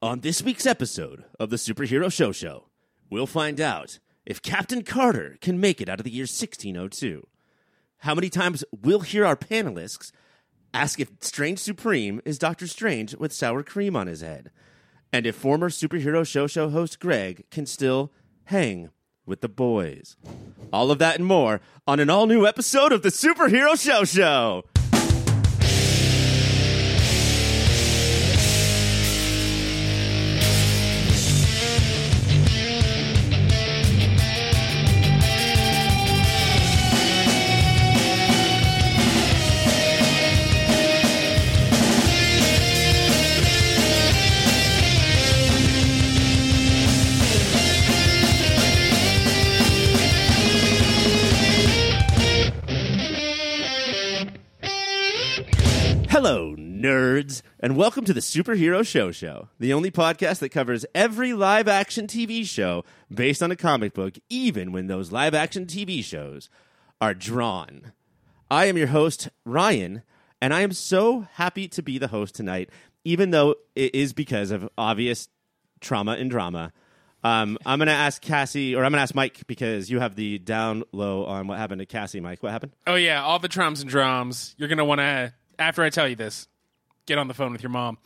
On this week's episode of the Superhero Show Show, we'll find out if Captain Carter can make it out of the year 1602. How many times we'll hear our panelists ask if Strange Supreme is Doctor Strange with sour cream on his head, and if former Superhero Show Show host Greg can still hang with the boys. All of that and more on an all new episode of the Superhero Show Show. Nerds, and welcome to the Superhero Show Show, the only podcast that covers every live action TV show based on a comic book, even when those live action TV shows are drawn. I am your host, Ryan, and I am so happy to be the host tonight, even though it is because of obvious trauma and drama. Um, I'm going to ask Cassie, or I'm going to ask Mike, because you have the down low on what happened to Cassie. Mike, what happened? Oh yeah, all the drums and drums. You're gonna want to after I tell you this, get on the phone with your mom.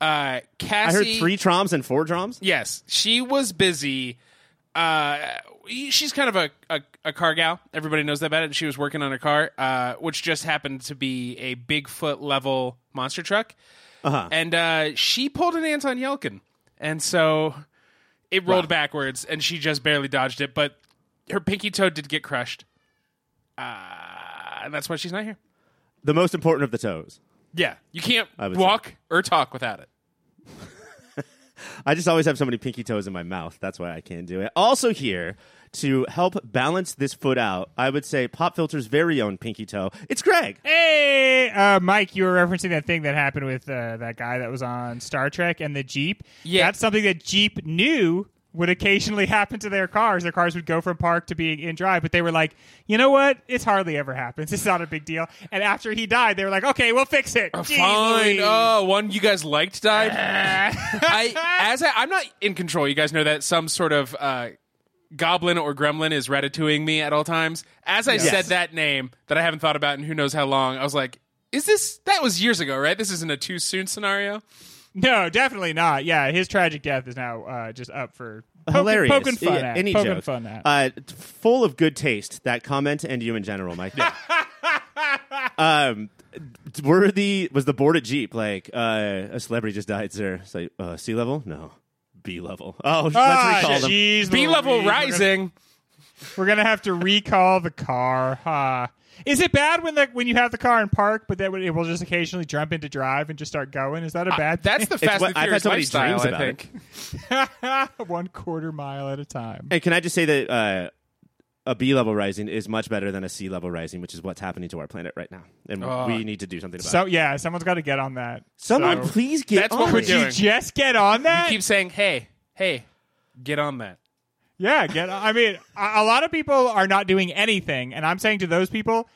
Uh, Cassie, I heard three troms and four troms. Yes, she was busy. Uh, she's kind of a, a, a car gal. Everybody knows that about it. She was working on a car, uh, which just happened to be a Bigfoot level monster truck, Uh-huh. and uh, she pulled an Anton Yelchin, and so it rolled Wow. backwards, and she just barely dodged it. But her pinky toe did get crushed, uh, and that's why she's not here. The most important of the toes. Yeah, you can't I would walk or talk without it. I just always have so many pinky toes in my mouth. That's why I can't do it. Also here to help balance this foot out, I would say Pop Filter's very own pinky toe. It's Greg. Hey, uh, Mike, you were referencing that thing that happened with uh, that guy that was on Star Trek and the Jeep. Yeah. That's something that Jeep knew would occasionally happen to their cars. Their cars would go from park to being in drive, but they were like, you know what? It's hardly ever happens. It's not a big deal. And after he died, they were like, okay, we'll fix it. Jeez Fine. Oh, one you guys liked died. I as I, I'm not in control. You guys know that some sort of uh, goblin or gremlin is ratatouilleing me at all times. As I said that name that I haven't thought about in who knows how long, I was like, "Is this that was years ago, right? This isn't a too soon scenario." No, definitely not. Yeah, his tragic death is now uh, just up for poking, Hilarious. poking fun Yeah, at. Any poking joke. fun at. Uh, full of good taste, that comment, and you in general, Mike. um, were the was the board at Jeep like uh, a celebrity just died, sir? It's like uh, sea level? No, B level. Oh, let's Ah, recall them. jeez B level Louise. We're gonna- rising. We're gonna have to recall the car. Huh. Is it bad when the when you have the car in park, but then it will just occasionally jump into drive and just start going? Is that a bad? That's the Fast what- and I've had Furious so many lifestyle. dreams I about it. think. one quarter mile at a time. And can I just say that uh, a B level rising is much better than a C level rising, which is what's happening to our planet right now, and Oh. we need to do something about So it. yeah, someone's got to get on that. Someone, So- please get That's on what we're it. doing. You just get on that. Keep saying, "Hey, hey, get on that." Yeah, get. On. I mean, a, a lot of people are not doing anything, and I'm saying to those people,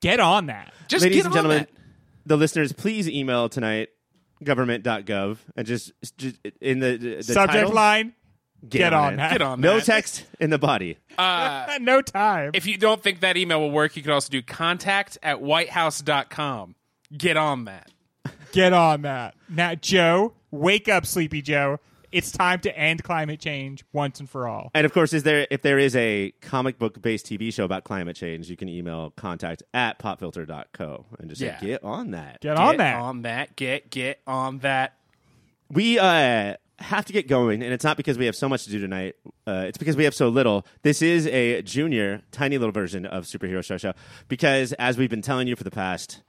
get on that. Just Ladies get and on gentlemen, that. the listeners, please email tonight government.gov and just, just in the, the Subject title, line: get, Get, on, it. that. Get on No that. text in the body. no time. If you don't think that email will work, you can also do contact at whitehouse.com. Get on that. Get on that. Now, Joe, wake up, Sleepy Joe. It's time to end climate change once and for all. And of course, is there if there is a comic book based TV show about climate change, you can email contact at popfilter.co and just Yeah. say, get on that. Get, on Get that. On that. Get get on that. We uh, have to get going, and it's not because we have so much to do tonight. Uh, it's because we have so little. This is a junior, tiny little version of Superhero Show Show because, as we've been telling you for the past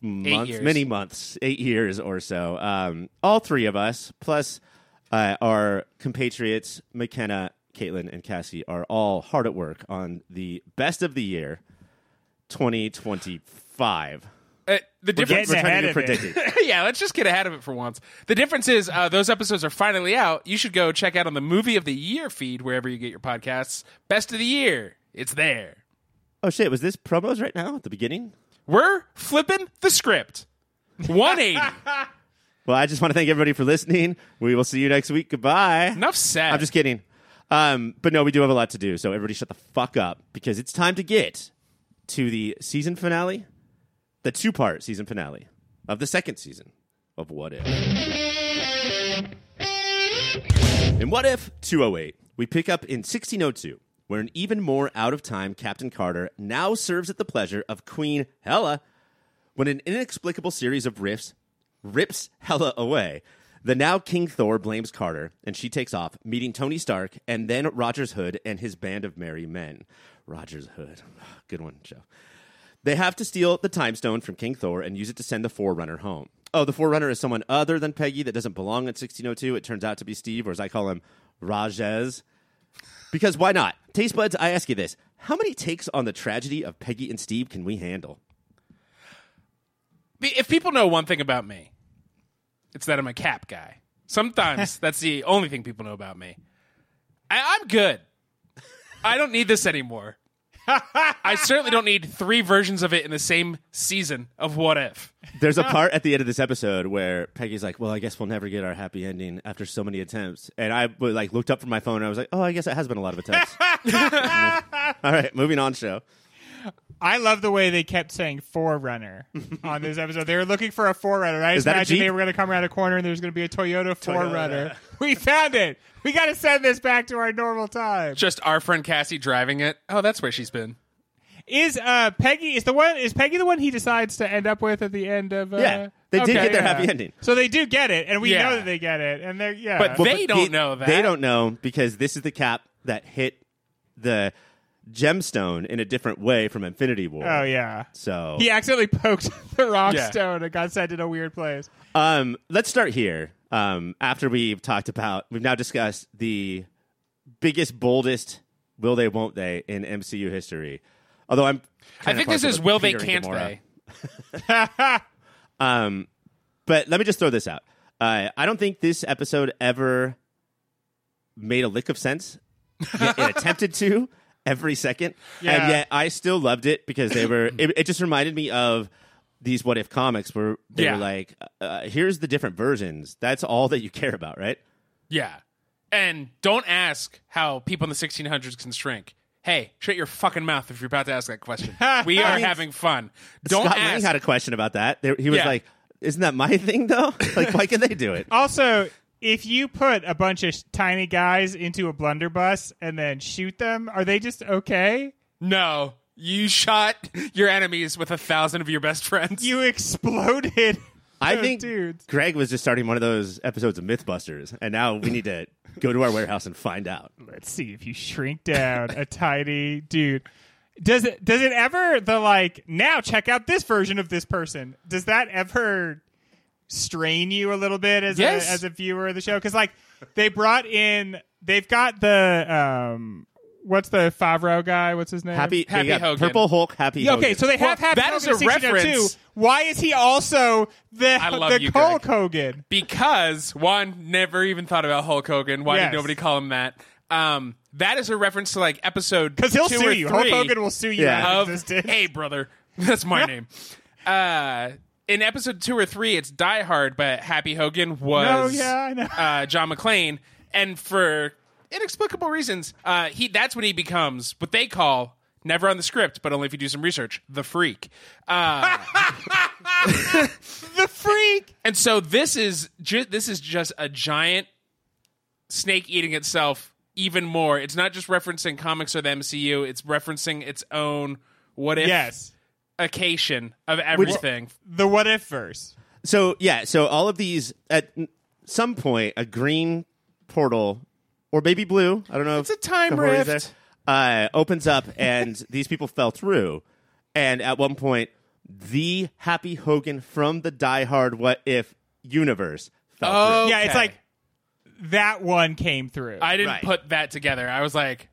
months, many months, eight years or so, um, all three of us, plus uh, our compatriots, McKenna, Caitlin, and Cassie, are all hard at work on the best of the year 2025. Uh, the difference. getting We're ahead to of it. it. yeah, let's just get ahead of it for once. The difference is uh, those episodes are finally out. You should go check out on the movie of the year feed wherever you get your podcasts. Best of the year. It's there. Oh shit! Was this promos right now at the beginning? We're flipping the script. 180. Well, I just want to thank everybody for listening. We will see you next week. Goodbye. Enough said. I'm just kidding. Um, but no, we do have a lot to do. So everybody shut the fuck up because it's time to get to the season finale, the two part season finale of the second season of What If. In What If 208, we pick up in 1602, where an even more out of time Captain Carter now serves at the pleasure of Queen Hela when an inexplicable series of rifts rips Hela away. The now King Thor blames Carter, and she takes off, meeting Tony Stark and then Rogers Hood and his band of merry men. Rogers Hood. Good one, Joe. They have to steal the time stone from King Thor and use it to send the Forerunner home. Oh, the Forerunner is someone other than Peggy that doesn't belong in 1602. It turns out to be Steve, or as I call him, Rajes. Because why not? Taste buds, I ask you this. How many takes on the tragedy of Peggy and Steve can we handle? if people know one thing about me, it's that I'm a cap guy. Sometimes that's the only thing people know about me. I, I'm good. I don't need this anymore. I certainly don't need three versions of it in the same season of What If. There's a part at the end of this episode where Peggy's like, "Well, I guess we'll never get our happy ending after so many attempts." And I like looked up from my phone and I was like, "Oh, I guess it has been a lot of attempts." All right, moving on, show. I love the way they kept saying Forerunner on this episode. They were looking for a Forerunner. I just that imagined they were going to come around a corner and there was going to be a Toyota 4Runner. We found it. We got to send this back to our normal time. Just our friend Cassie driving it. Oh, that's where she's been. Is uh Peggy is the one is Peggy the one he decides to end up with at the end of uh, Yeah, they did okay, get their yeah. happy ending. So they do get it, and we Yeah. know that they get it, and they're yeah. But Well, They don't know that. They don't know because this is the cap that hit the gemstone in a different way from Infinity War. oh yeah, So he accidentally poked the rock Yeah. stone and got sent in a weird place. Um, let's start here. Um, after we've talked about, we've now discussed the biggest, boldest will they, won't they in MCU history. Although I'm, I think this is will they, Peter and can't Gamora. they? Um, but let me just throw this out. Uh, I don't think this episode ever made a lick of sense. It attempted to every second, Yeah. and yet I still loved it because they were. It, it just reminded me of these what if comics where they Yeah. were like, uh, "Here's the different versions. That's all that you care about, right?" Yeah. And don't ask how people in the 1600s can shrink. Hey, shut your fucking mouth if you're about to ask that question. We are having fun. Don't Scott Lang ask. had a question about that. They, he was Yeah. like, "Isn't that my thing though? like, why can they do it?" Also, if you put a bunch of tiny guys into a blunderbuss and then shoot them, are they just okay? no, you shot your enemies with a thousand of your best friends. You exploded. I those think dudes. Greg was just starting one of those episodes of MythBusters, and now we need to go to our warehouse and find out. Let's see if you shrink down a tiny dude. Does it? Does it ever the like? Now check out this version of this person. Does that ever strain you a little bit as Yes. a as a viewer of the show? Because like they brought in, they've got the um, what's the Favreau guy? What's his name? Happy, Happy they Hogan. Purple Hulk, Happy. Yeah, okay, Hogan. so they have Well, Happy that is Hogan a in 1602. reference. Why is he also the I love the you, Hulk Greg. Hogan? because one never even thought about Hulk Hogan. Why Yes. did nobody call him that? Um, that is a reference to like episode Because he'll two sue or you. Hulk Hogan will sue you Yeah. of of hey brother, that's my name. Uh, in episode two or three, it's Die Hard, but Happy Hogan was No, yeah, I know. uh, John McClane, and for inexplicable reasons, uh, he that's when he becomes what they call. Never on the script, but only if you do some research. The freak. Uh, the freak. And so this is ju- this is just a giant snake eating itself even more. It's not just referencing comics or the MCU. It's referencing its own what if Yes, occasion of everything. the what if verse. So yeah, so all of these at some point a green portal or maybe blue. I don't know. It's a time Kahori's rift. There, uh, opens up, and these people fell through. And at one point, the Happy Hogan from the Die Hard What If universe fell Oh. through. Yeah, it's like that one came through. I didn't Right. put that together. I was like,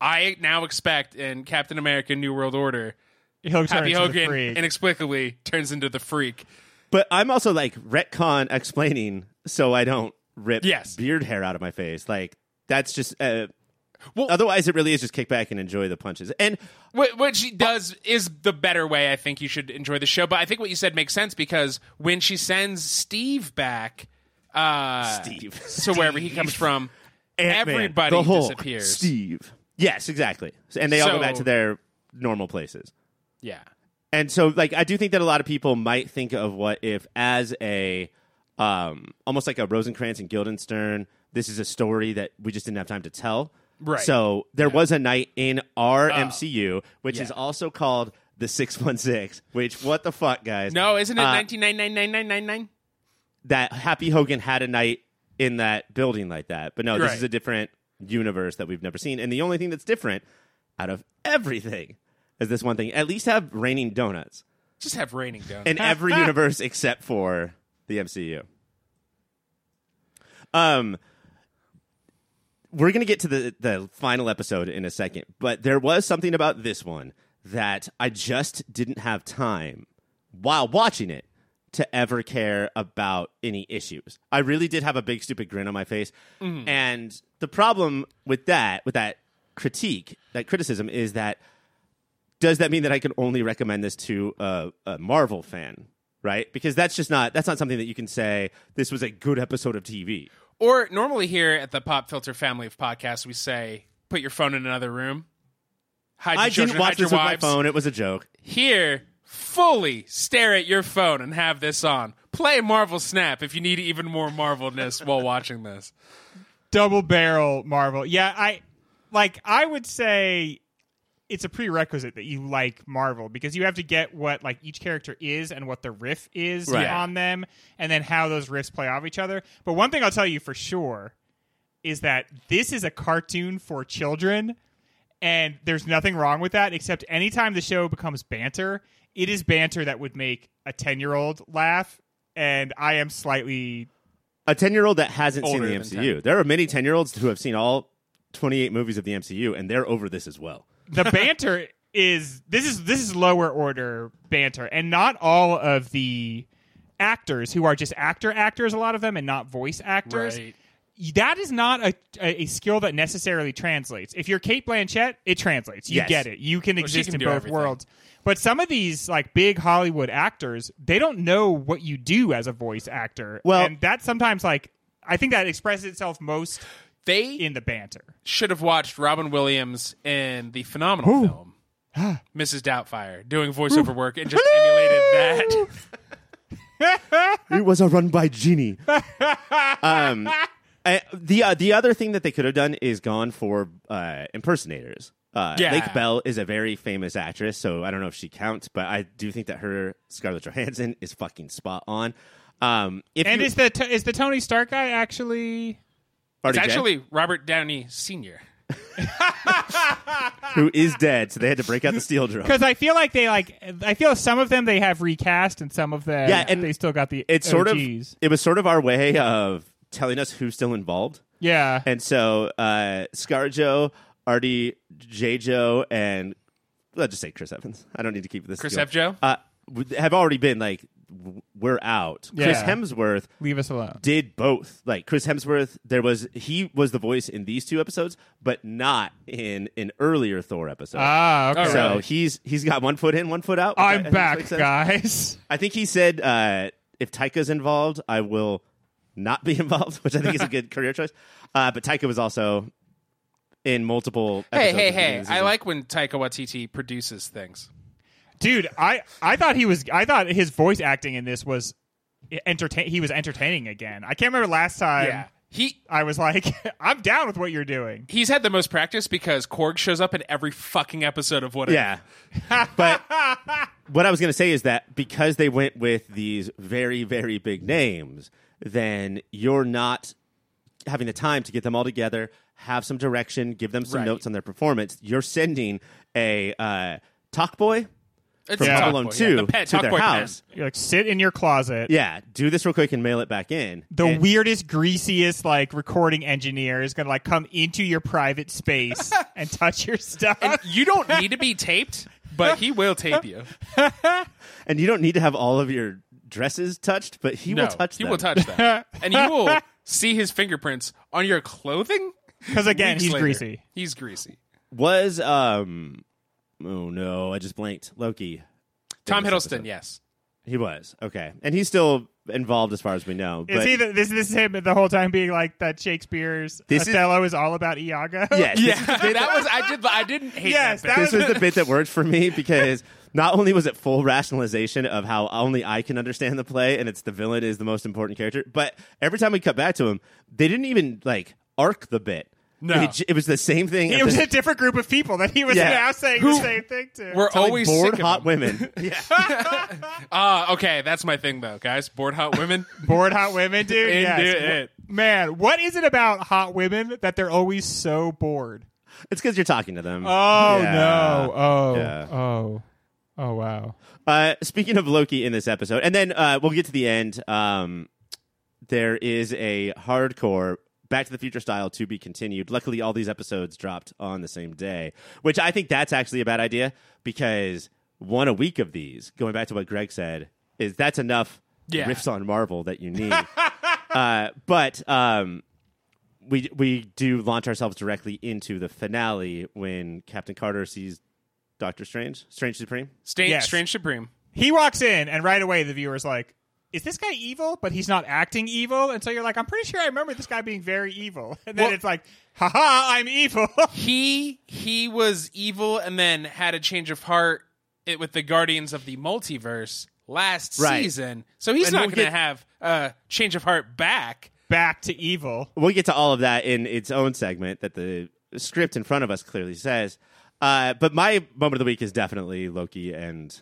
I now expect in Captain America: New World Order, He'll turn Happy into the Hogan freak. inexplicably turns into the freak. But I'm also like retcon explaining so I don't rip Yes. beard hair out of my face. Like that's just uh, Well- Otherwise, it really is just kick back and enjoy the punches. And What, what she does is the better way. I think you should enjoy the show. But I think what you said makes sense because when she sends Steve back, uh, Steve. so wherever he comes from, Ant-Man, everybody the Hulk, disappears. Steve. Yes, exactly. And they all go back to their normal places. Yeah, And so, like, I do think that a lot of people might think of what if as a um, almost like a Rosencrantz and Guildenstern. This is a story that we just didn't have time to tell. Right. So there was a night in our MCU, which yeah. is also called the Six One Six. Which what the fuck, guys? no, isn't it Uh, nineteen ninety nine nine nine nine nine? that Happy Hogan had a night in that building like that. But no, this Right. is a different universe that we've never seen. And the only thing that's different out of everything is this one thing. At least have raining donuts Just have raining donuts. in every universe except for the MCU. Um we're going to get to the the final episode in a second, but there was something about this one that I just didn't have time while watching it to ever care about any issues. I really did have a big stupid grin on my face. And the problem with that, with that critique, that criticism is that does that mean that I can only recommend this to a, a Marvel fan? Right? Because that's just not that's not something that you can say this was a good episode of TV. Or normally here at the Pop Filter family of podcasts, we say, "Put your phone in another room." Hide your I children, didn't watch hide your this with my wives. phone. It was a joke. Here, fully stare at your phone and have this on. Play Marvel Snap if you need even more Marvelness while watching this. double barrel Marvel. Yeah, I like. I would say it's a prerequisite that you like Marvel because you have to get what like each character is and what the riff is Right. on them, and then how those riffs play off each other. But one thing I'll tell you for sure is that this is a cartoon for children. And there's nothing wrong with that, except anytime the show becomes banter, it is banter that would make a 10 year old laugh. And I am slightly A 10-year-old that hasn't seen the than MCU. There are many 10-year-olds who have seen all 28 movies of the MCU and they're over this as well. The banter is this is this is lower order banter and not all of the actors who are just actor actors a lot of them and not voice actors Right. that is not a, a, a skill that necessarily translates if you're cate blanchett it translates you Yes. get it you can she exist can in both everything. worlds but some of these like big hollywood actors they don't know what you do as a voice actor Well- and that sometimes like i think that expresses itself most They in the banter should have watched Robin Williams in the phenomenal film Mrs. Doubtfire doing voiceover work and just emulated that. it was a run by Genie. um, I- the uh, the other thing that they could have done is gone for uh, impersonators. Uh, Yeah. Lake Bell is a very famous actress, so I don't know if she counts, but I do think that her Scarlett Johansson is fucking spot on. Um, if and you, is the is the tony stark guy actually already It's dead? actually Robert Downey Sr. who is dead, so they had to break out the steel drum. because I feel like they like I feel some of them they have recast and some of them Yeah, and they still got the It's sort of OGs. it was sort of our way of telling us who's still involved. yeah And so uh, ScarJo, Artie, J. Joe, and let's just say Chris Evans. I don't need to keep this. Chris going. F. Joe? uh, have already been like w- we're out. Chris Hemsworth leave us alone. did both. Like Chris Hemsworth, there was he was the voice in these two episodes, but not in an earlier Thor episode. Ah, okay. Oh, so really? he's he's got one foot in, one foot out. which I- I I'm back, guys. I think he said uh, if Taika's involved, I will not be involved, which I think is a good career choice. Uh, but Taika was also in multiple. Hey, episodes hey, of the beginning hey! I like when Taika Waititi produces things. Dude, I I thought he was I thought his voice acting in this was entertain he was entertaining again. I can't remember last time he I was like I'm down with what you're doing. he's had the most practice because Korg shows up in every fucking episode of what. If. Yeah, but what I was going to say is that because they went with these very, very big names, then you're not having the time to get them all together, have some direction, give them some Right. notes on their performance. You're sending a uh, talk boy It's from a Yeah. Home talk Alone boy, Two yeah, the pet to talk their boy pen. house. You're like sit in your closet. Yeah, do this real quick and mail it back in. The And- weirdest, greasiest like recording engineer is gonna like come into your private space and touch your stuff. And you don't need to be taped, but he will tape you. and you don't need to have all of your dresses touched, but he no, will touch he them. will touch them, and you will see his fingerprints on your clothing. Because again, he's later. greasy. He's greasy. Was um oh no, I just blanked. Loki. Tom Hiddleston, episode. yes. He was. Okay. And he's still involved as far as we know. Is he the, this this is him the whole time being like that Shakespeare's This is- Othello is, all about Iago? yes, Yeah, that was I did I didn't hate Yes, that. that bit. this was the bit that worked for me because not only was it full rationalization of how only I can understand the play and it's the villain is the most important character, but every time we cut back to him, they didn't even like arc the bit. No. It, j- it was the same thing. It was the- a different group of people that he was Yeah. now saying the same thing to. We're telling always bored sick of hot him. women. yeah. Ah, okay, that's my thing though, guys. Bored hot women. bored hot women, dude. Into yes. it. Man, what is it about hot women that they're always so bored? It's because you're talking to them. Oh Yeah. no! Oh Yeah. oh oh wow! Uh, speaking of Loki in this episode, and then uh, we'll get to the end. Um, there is a hardcore Back to the Future style to be continued. Luckily, all these episodes dropped on the same day, which I think that's actually a bad idea because one a week of these, going back to what Greg said, is that's enough Yeah. riffs on Marvel that you need. uh, but um, we we do launch ourselves directly into the finale when Captain Carter sees Doctor Strange, Strange Supreme. Strange, Yes. Strange Supreme. He walks in, and right away the viewer's like, "Is this guy evil?" But he's not acting evil, and so you're like, "I'm pretty sure I remember this guy being very evil." And then Well- it's like, "Haha, I'm evil." He he was evil and then had a change of heart it, with the Guardians of the Multiverse last Right. season. So he's And not we'll going to have a change of heart back. Back to evil. we'll get to all of that in its own segment that the script in front of us clearly says. Uh, but my moment of the week is definitely Loki and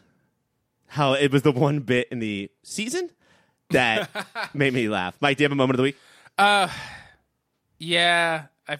how it was the one bit in the season that made me laugh. Mike, do you have a moment of the week? Uh, yeah, I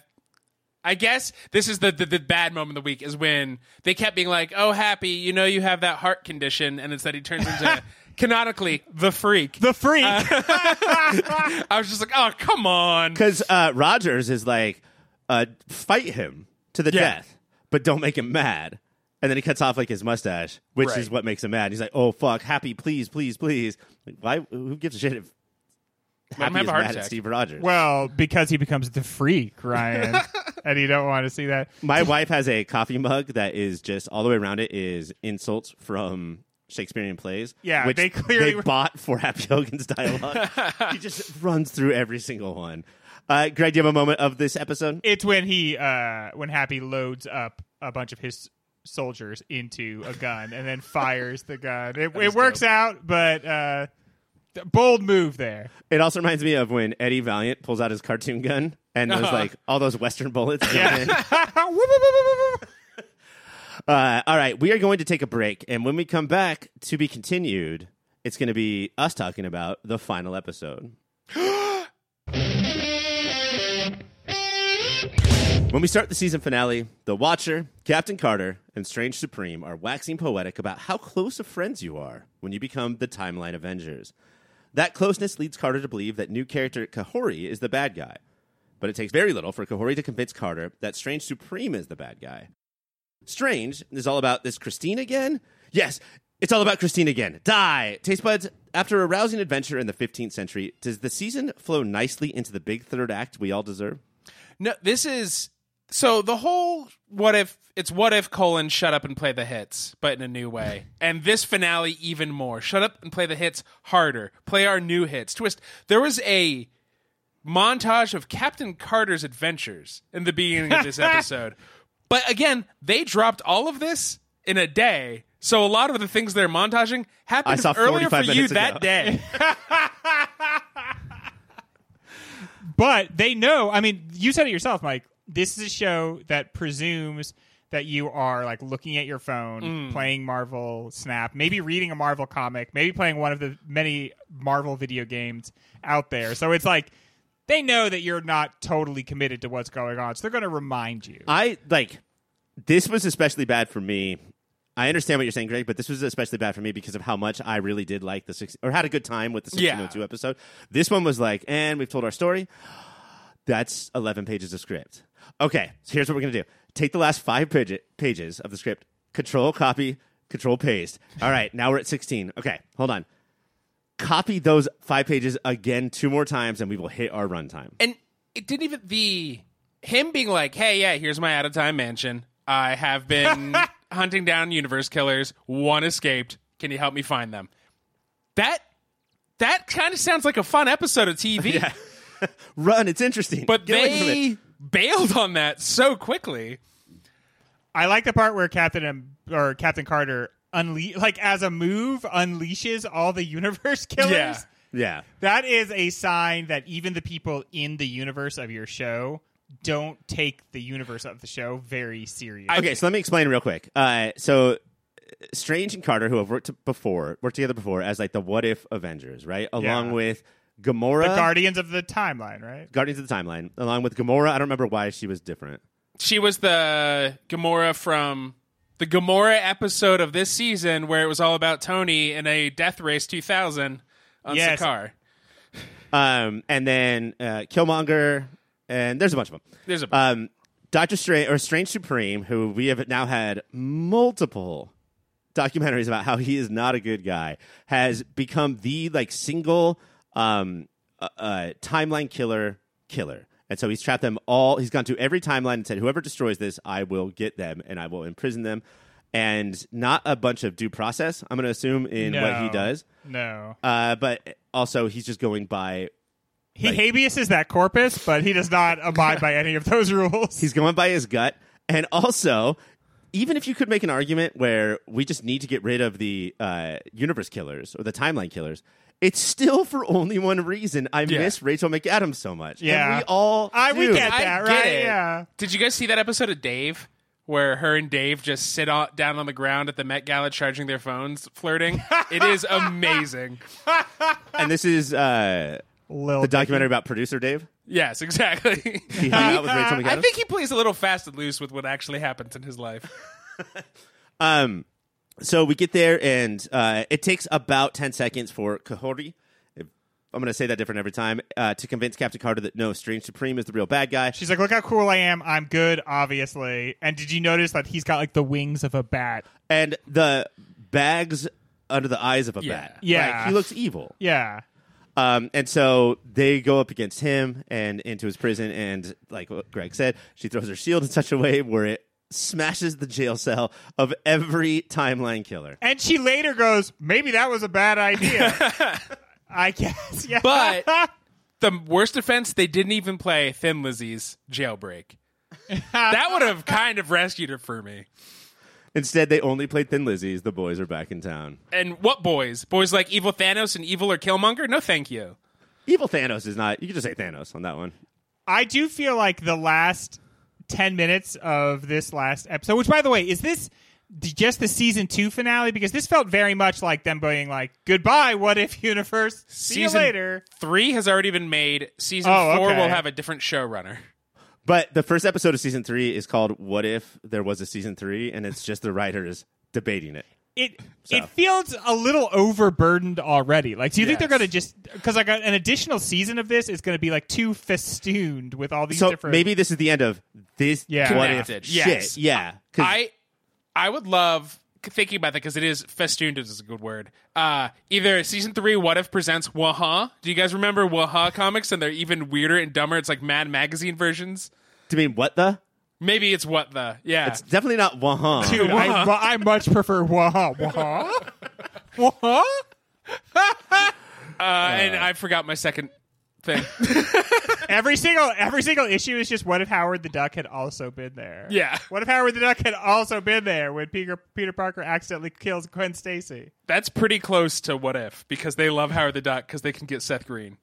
I guess this is the, the the bad moment of the week is when they kept being like, "Oh, happy, you know you have that heart condition," and instead he turns into canonically the freak. The freak. I was just like, "Oh, come on." Because uh, Rogers is like, uh, fight him to the Yeah. death, but don't make him mad. And then he cuts off like his mustache, which Right. is what makes him mad. He's like, "Oh fuck, happy, please, please, please." Like, why? Who gives a shit if Let him Happy is mad attack. at Steve Rogers? well, because he becomes the freak, Ryan, and you don't want to see that. My wife has a coffee mug that is just all the way around it is insults from Shakespearean plays. Yeah, which they clearly were- bought for Happy Hogan's dialogue. he just runs through every single one. Uh, Greg, do you have a moment of this episode? It's when he, uh, when Happy loads up a bunch of his soldiers into a gun and then fires the gun. It, it is works out, but uh, bold move there. It also reminds me of when Eddie Valiant pulls out his cartoon gun and those Uh-huh. like all those Western bullets. Yeah. Uh, all right, we are going to take a break, and when we come back, to be continued, it's going to be us talking about the final episode. When we start the season finale, the Watcher, Captain Carter, and Strange Supreme are waxing poetic about how close of friends you are when you become the Timeline Avengers. That closeness leads Carter to believe that new character Kahori is the bad guy. But it takes very little for Kahori to convince Carter that Strange Supreme is the bad guy. Strange is all about this Christine again? Yes, it's all about Christine again. Die! Taste buds, after a rousing adventure in the 15th century, does the season flow nicely into the big third act we all deserve? No, this is so the whole what if it's what if colon shut up and play the hits, but in a new way. And this finale even more. Shut up and play the hits harder. Play our new hits. Twist. There was a montage of Captain Carter's adventures in the beginning of this episode. But again, they dropped all of this in a day. So a lot of the things they're montaging I happened saw earlier for 45 you minutes that day. But they know. I mean, you said it yourself, Mike. This is a show that presumes that you are like looking at your phone, Mm. playing Marvel Snap, maybe reading a Marvel comic, maybe playing one of the many Marvel video games out there. So it's like they know that you're not totally committed to what's going on. So they're going to remind you. I like this was especially bad for me. I understand what you're saying, Greg, but this was especially bad for me because of how much I really did like the six or had a good time with the Yeah. 1602 episode. This one was like, and we've told our story. That's 11 pages of script. Okay, so here's what we're going to do take the last five page- pages of the script, control copy, control paste. All right, now we're at 16. Okay, hold on. Copy those five pages again two more times, and we will hit our runtime. and it didn't even the him being like, "Hey, yeah, here's my out of time mansion. I have been hunting down universe killers. One escaped. Can you help me find them?" That that kind of sounds like a fun episode of TV. Yeah. Run, it's interesting. But Get away from it. they bailed on that so quickly. I like the part where Captain or Captain Carter unle- like as a move unleashes all the universe killers. Yeah. Yeah. That is a sign that even the people in the universe of your show don't take the universe of the show very seriously. Okay, so let me explain real quick. Uh, so Strange and Carter, who have worked before, worked together before as like the What If Avengers, right? Along Yeah. with Gamora, the Guardians of the Timeline, right? Guardians of the Timeline, along with Gamora. I don't remember why she was different. She was the Gamora from the Gamora episode of this season where it was all about Tony in a Death Race 2000 on Yes. Sakaar. Um, and then uh, Killmonger, and there's a bunch of them. There's a Um, Doctor Strange or Strange Supreme, who we have now had multiple documentaries about how he is not a good guy, has become the like single um, uh, uh, timeline killer killer. And so he's trapped them all. He's gone to every timeline and said, "Whoever destroys this, I will get them and I will imprison them." And not a bunch of due process. I'm going to assume in what he does, No. uh, but also he's just going by He Like- habeas is that corpus, but he does not abide by any of those rules. He's going by his gut. And also, even if you could make an argument where we just need to get rid of the uh, universe killers or the timeline killers, it's still for only one reason. I Yeah. miss Rachel McAdams so much. Yeah. And we all I we do. get I that, get right? it. Yeah. Did you guys see that episode of Dave where her and Dave just sit on, down on the ground at the Met Gala charging their phones, flirting? it is amazing. And this is uh, Lil the documentary about producer Dave. Yes, exactly. He hung out with Rachel McAdams. I think he plays a little fast and loose with what actually happens in his life. Um, so we get there, and uh, it takes about 10 seconds for Kahori. if- I'm going to say that different every time uh, to convince Captain Carter that no, Strange Supreme is the real bad guy. She's like, look how cool I am. I'm good, obviously. And did you notice that he's got like the wings of a bat? and the bags under the eyes of a Yeah. bat. Yeah. Like, he looks evil. Yeah. Um, and so they go up against him and into his prison. And like what Greg said, she throws her shield in such a way where it smashes the jail cell of every timeline killer. And she later goes, maybe that was a bad idea. I guess. Yeah. But the worst offense, they didn't even play Thin Lizzy's jailbreak. that would have kind of rescued her for me. Instead, they only played Thin Lizzy's. The boys are back in town. And what boys? Boys like Evil Thanos and Evil or Killmonger? No, thank you. Evil Thanos is not. You can just say Thanos on that one. I do feel like the last 10 minutes of this last episode, which, by the way, is this just the season two finale? Because this felt very much like them being like, goodbye, what if universe? See Season you later. Three has already been made. Season Oh, four okay. will have a different showrunner. But the first episode of season three is called "What If There Was a Season 3? and it's just the writers debating it. It So. it feels a little overburdened already. Like, do you think they're going to just because like an additional season of this is going to be like too festooned with all these So different? maybe this is the end of this. Yeah. What if Connected, shit? Yeah, I I would love thinking about that because it is festooned is a good word. Uh, either season three, What If presents Waha. Do you guys remember Waha comics? And they're even weirder and dumber. It's like Mad Magazine versions. to mean what the? Maybe it's what the yeah. It's definitely not Waha. Dude, I, well, I much prefer Waha. Waha. wah. uh, and I forgot my second thing. Every single every single issue is just what if Howard the Duck had also been there? Yeah. What if Howard the Duck had also been there when Peter Peter Parker accidentally kills Gwen Stacy? That's pretty close to What If because they love Howard the Duck because they can get Seth Green.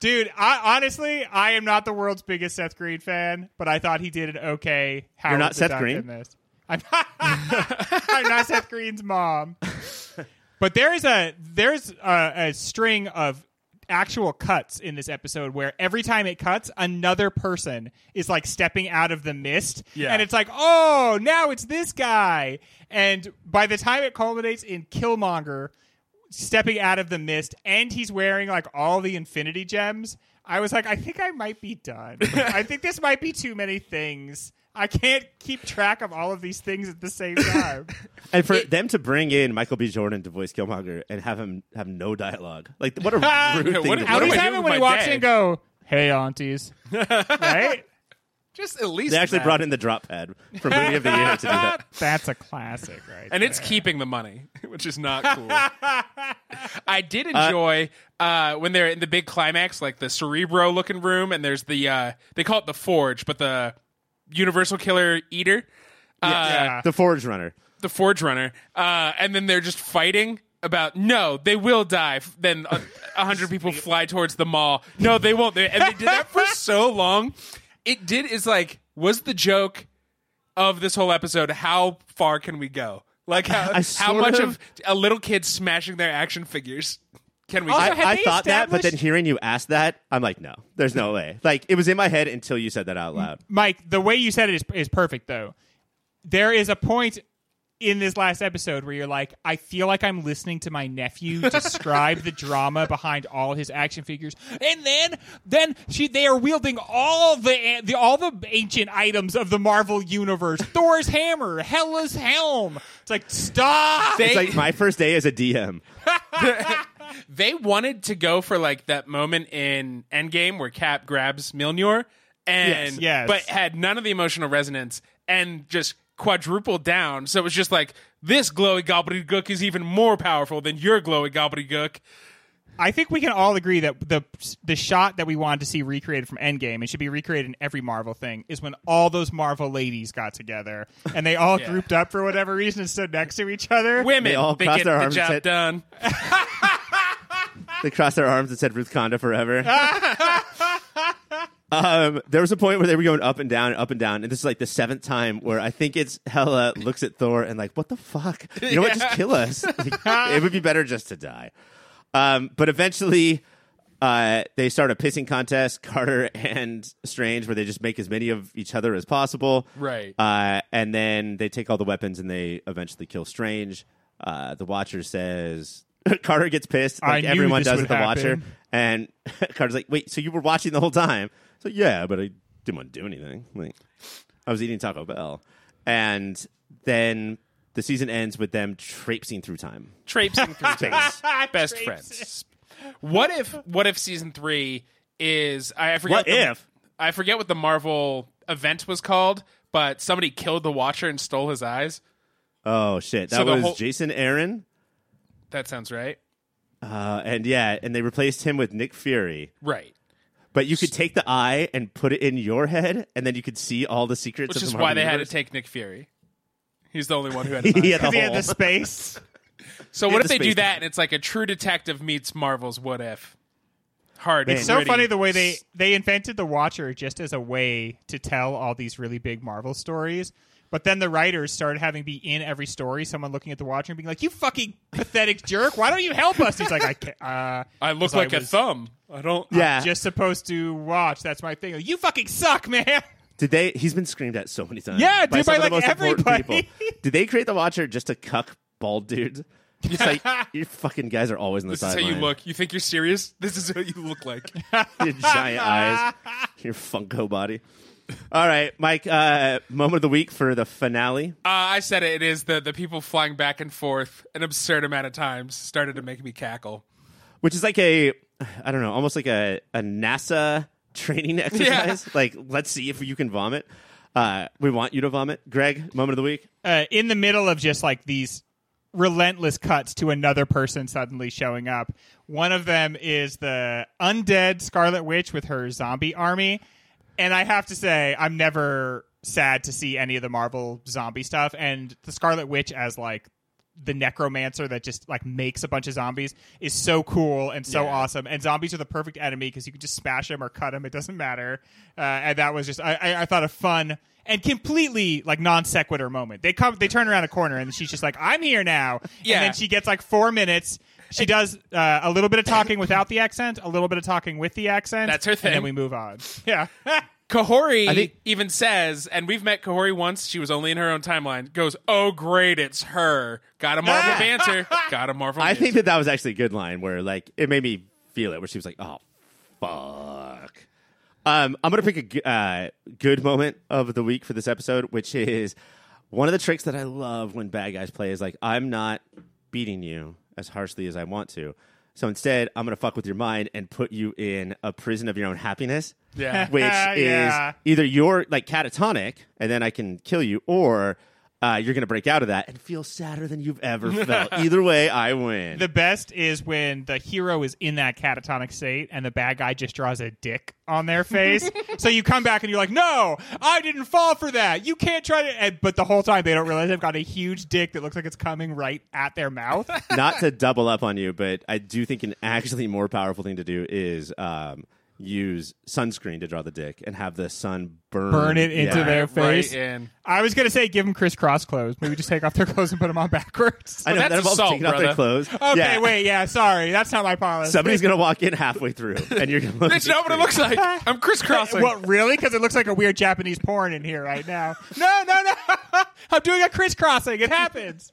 Dude, I honestly I am not the world's biggest Seth Green fan, but I thought he did an okay Howard You're not the Seth Duck Green? in this. I'm not, I'm not Seth Green's mom. But there is a there's a, a string of actual cuts in this episode where every time it cuts, another person is like stepping out of the mist, Yeah. and it's like, oh, now it's this guy. And by the time it culminates in Killmonger stepping out of the mist, and he's wearing like all the Infinity Gems, I was like, I think I might be done. I think this might be too many things. I can't keep track of all of these things at the same time. And for them to bring in Michael B. Jordan to voice Killmonger and have him have no dialogue, like what a rude Yeah, thing what- to what How do does I do have it when he my walks day? in and go, hey, aunties? right? Just at least They actually that. brought in the drop pad for movie of the year to do that. That's a classic, right? and it's keeping the money, which is not cool. I did enjoy uh, when they're in the big climax, like the Cerebro looking room, and there's the uh, they call it the Forge, but the Universal Killer Eater, uh, Yeah. The Forge Runner. the Forge Runner, uh, and then they're just fighting about no, they will die. Then a, a hundred people fly towards the mall. No, they won't. They- And they did that for so long. It did is like was the joke of this whole episode. How far can we go? Like how, how much of- of a little kid smashing their action figures can we? Also, go? had I thought that, but then hearing you ask that, I'm like, no, there's no way. Like it was in my head until you said that out loud. Mike, the way you said it is, is perfect, though. There is a point in this last episode where you're like, I feel like I'm listening to my nephew describe the drama behind all his action figures, and then then she they are wielding all the, the all the ancient items of the Marvel universe: Thor's hammer, Hela's helm. It's like stop. It's like my first day as a DM. they wanted to go for like that moment in Endgame where Cap grabs Mjolnir and Yes, yes. but had none of the emotional resonance and just quadrupled down. So it was just like this glowy gobbledygook is even more powerful than your glowy gobbledygook. I think we can all agree that the the shot that we wanted to see recreated from Endgame and should be recreated in every Marvel thing is when all those Marvel ladies got together and they all Yeah. grouped up for whatever reason and stood next to each other. Women, They they, all crossed get their the arms and job said- done. They crossed their arms and said Ruth Conda forever. um, there was a point where they were going up and down, up and down, and this is like the seventh time where I think it's Hela looks at Thor and like, what the fuck? You know what? Just kill us. Like, it would be better just to die. Um, but eventually, uh, they start a pissing contest, Carter and Strange, where they just make as many of each other as possible. Right. Uh, and then they take all the weapons and they eventually kill Strange. Uh, the Watcher says Carter gets pissed, like everyone does would with the Watcher. And Carter's like, "Wait, so you were watching the whole time?" So yeah, but I didn't want to do anything. Like I was eating Taco Bell, and then the season ends with them traipsing through time. Traipsing through space. Best Traipsing. friends. What if what if season three is I forget What the- if? I forget what the Marvel event was called, but somebody killed the Watcher and stole his eyes. Oh shit, that So was whole- Jason Aaron. That sounds right. Uh, and yeah, and they replaced him with Nick Fury. Right. But you could take the eye and put it in your head, and then you could see all the secrets. Which of is the why Marvel they had to take Nick Fury. He's the only one who had an eye. He had the he had the space. So He what if the they do that and it's like a True Detective meets Marvel's What If? Hard. It's so gritty. funny the way they they invented the Watcher just as a way to tell all these really big Marvel stories. But then the writers started having be in every story, someone looking at the Watcher and being like, "You fucking pathetic jerk! Why don't you help us?" He's like, "I can't." Uh, I look like a was thumb. I don't. Yeah. Just supposed to watch. That's my thing. You fucking suck, man. Did they? He's been screamed at so many times. Yeah, dude, by, of the like, most everybody. people. Did they create the Watcher just to cuck bald dudes? It's like you fucking guys are always on the side. This is how sideline. you look. You think you're serious? This is what you look like. Your giant eyes, your Funko body. All right, Mike. Uh, moment of the week for the finale. Uh, I said it. It is the the people flying back and forth an absurd amount of times started to make me cackle. which is like a I don't know, almost like a, a NASA training exercise. Like, let's see if you can vomit. Uh, we want you to vomit. Greg, moment of the week. uh, in the middle of just like these relentless cuts to another person suddenly showing up. One of them is the undead Scarlet Witch with her zombie army. And I have to say, I'm never sad to see any of the Marvel zombie stuff. And the Scarlet Witch as like the necromancer that just like makes a bunch of zombies is so cool and so Yeah. awesome. And zombies are the perfect enemy because you can just smash them or cut them; it doesn't matter. Uh, and that was just I, I, I thought a fun and completely like non sequitur moment. They come, they turn around a corner, and she's just like, "I'm here now." Yeah. And then she gets like four minutes. She does uh, a little bit of talking without the accent, a little bit of talking with the accent. That's her thing. And then we move on. Yeah. Kahori think- even says, and we've met Kahori once. She was only in her own timeline. Goes, oh great, it's her. Got a Marvel banter. Got a Marvel. I banter. think that that was actually a good line where like it made me feel it. Where she was like, "Oh, fuck." Um, I'm gonna pick a uh, good moment of the week for this episode, which is one of the tricks that I love when bad guys play is like, "I'm not beating you as harshly as I want to." So instead, I'm going to fuck with your mind and put you in a prison of your own happiness. Yeah. Which Yeah. is either you're like catatonic and then I can kill you, or uh, you're going to break out of that and feel sadder than you've ever felt. either way, I win. The best is when the hero is in that catatonic state and the bad guy just draws a dick on their face. so you come back and you're like, "No, I didn't fall for that. You can't try to." And, but the whole time they don't realize they've got a huge dick that looks like it's coming right at their mouth. Not to double up on you, but I do think an actually more powerful thing to do is um, use sunscreen to draw the dick and have the sun burn, Burn it into Yeah. their Right face. in. I was gonna say give them crisscross clothes. Maybe just take off their clothes and put them on backwards. I know that's that involves assault, taking off their brother. clothes. Okay, Yeah. wait, yeah, sorry, that's not my policy. Somebody's gonna walk in halfway through, and you're gonna look. It's not what it looks like. I'm crisscrossing. What really? Because it looks like a weird Japanese porn in here right now. No, no, no! I'm doing a crisscrossing. It happens.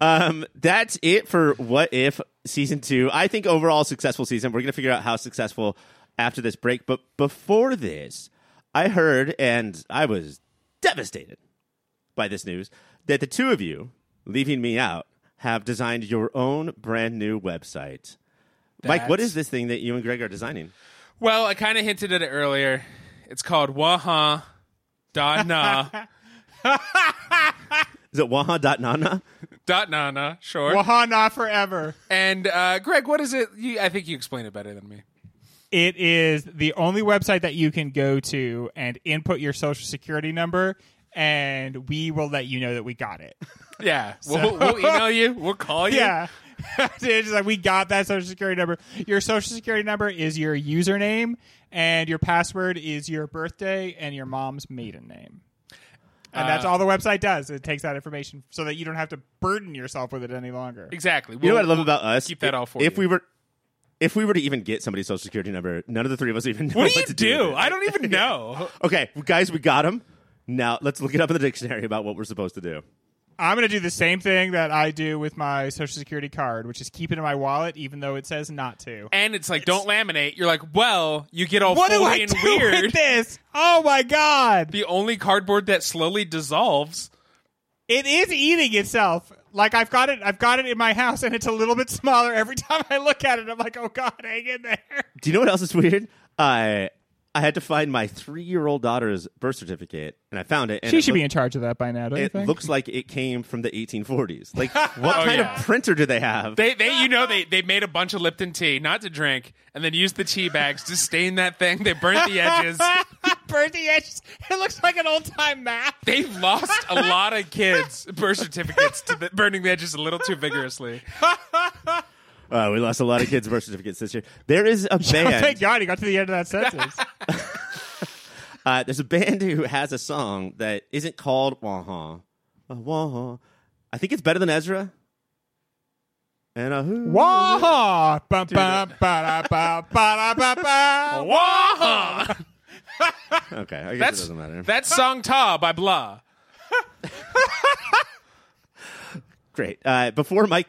Um, that's it for what if season two. I think overall successful season. We're gonna figure out how successful after this break. But before this, I heard and I was devastated by this news that the two of you, leaving me out, have designed your own brand new website. Mike, what is this thing that you and Greg are designing? Well, I kind of hinted at it earlier. It's called Waha dot na Is it waha.nana? dot na na. Sure. Wahana forever. And uh, Greg, what is it? You, I think you explain it better than me. It is the only website that you can go to and input your social security number, and we will let you know that we got it. Yeah, we'll, we'll email you. We'll call you. Yeah. it's just like we got that social security number. Your social security number is your username, and your password is your birthday and your mom's maiden name. And that's Uh, all the website does. It takes that information so that you don't have to burden yourself with it any longer. exactly. You know what I love about us? keep that all for If you. we were, if we were to even get somebody's social security number, none of the three of us even know What do you to do. do? I don't even know. Okay, guys, we got him. Now let's look it up in the dictionary about what we're supposed to do. I'm going to do the same thing that I do with my social security card, which is keep it in my wallet, even though it says not to. And it's like, don't laminate. You're like, well, you get all What do I and do weird. with this? Oh my god! The only cardboard that slowly dissolves. It is eating itself. Like I've got it, I've got it in my house, and it's a little bit smaller every time I look at it. I'm like, oh god, hang in there. Do you know what else is weird? I I had to find my three year old daughter's birth certificate, and I found it. And She it should be in charge of that by now, don't you It think? looks like it came from the 1840s. Like, what Oh, kind yeah. of printer do they have? They, they, you know, they, they made a bunch of Lipton tea, not to drink, and then used the tea bags to stain that thing. They burnt the edges. Burnt the edges. It looks like an old time map. They've lost a lot of kids' birth certificates to the, burning the edges a little too vigorously. Uh, we lost a lot of kids' birth certificates this year. There is a Oh, thank. God he got to the end of that sentence. uh, there's a band who has a song that isn't called Waha. Uh, Waha. I think it's better than Ezra. And a who? Wah! Bum, bum, ba-da, ba, ba-da, ba, ba. Wah! Okay, I guess it doesn't matter. that's song Ta by Blah. Great. Uh, before Mike